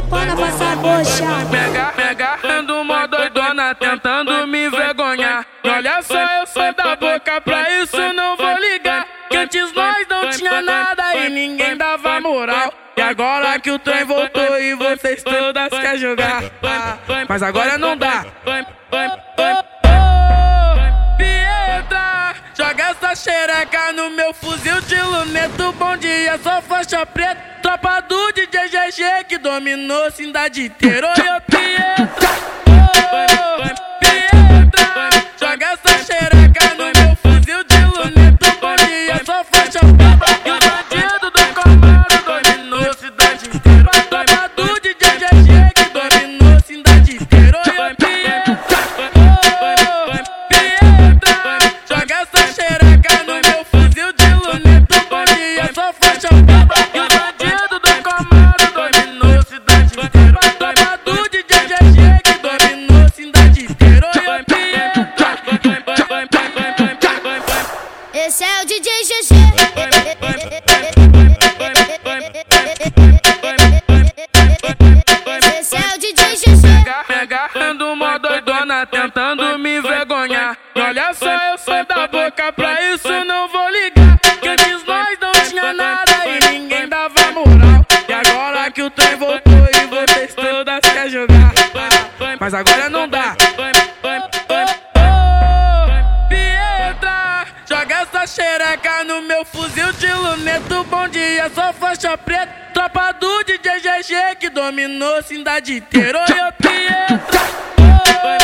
tampando a vossa bocha. Pega, pega, ando uma doidona tentando me vergonhar. Olha só, eu sou da boca, pra isso não vou ligar. Que antes nós não tinha nada e ninguém dava moral. E agora que o trem voltou e vocês todas querem jogar. Mas agora não dá. Xereca no meu fuzil de luneto. Bom dia, só faixa preta. Tropa do DJ GG que dominou cidade inteira. Oi. Pietra, joga essa xereca no meu fuzil de luneto. Bom dia, só faixa preta. Esse é o DJ GG. Esse é o DJ GG. Agarrando uma doidona, tentando me envergonhar. E olha só, eu sou da boca, pra isso não vou ligar. Que antes nós não tinha nada e ninguém dava moral. E agora que o trem voltou e vocês todas querem jogar. Mas agora não dá. Xereca no meu fuzil de luneto. Bom dia, só faixa preta. Tropa do DJ GG que dominou cidade inteira. Oi,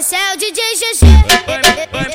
Esse é o DJ GG.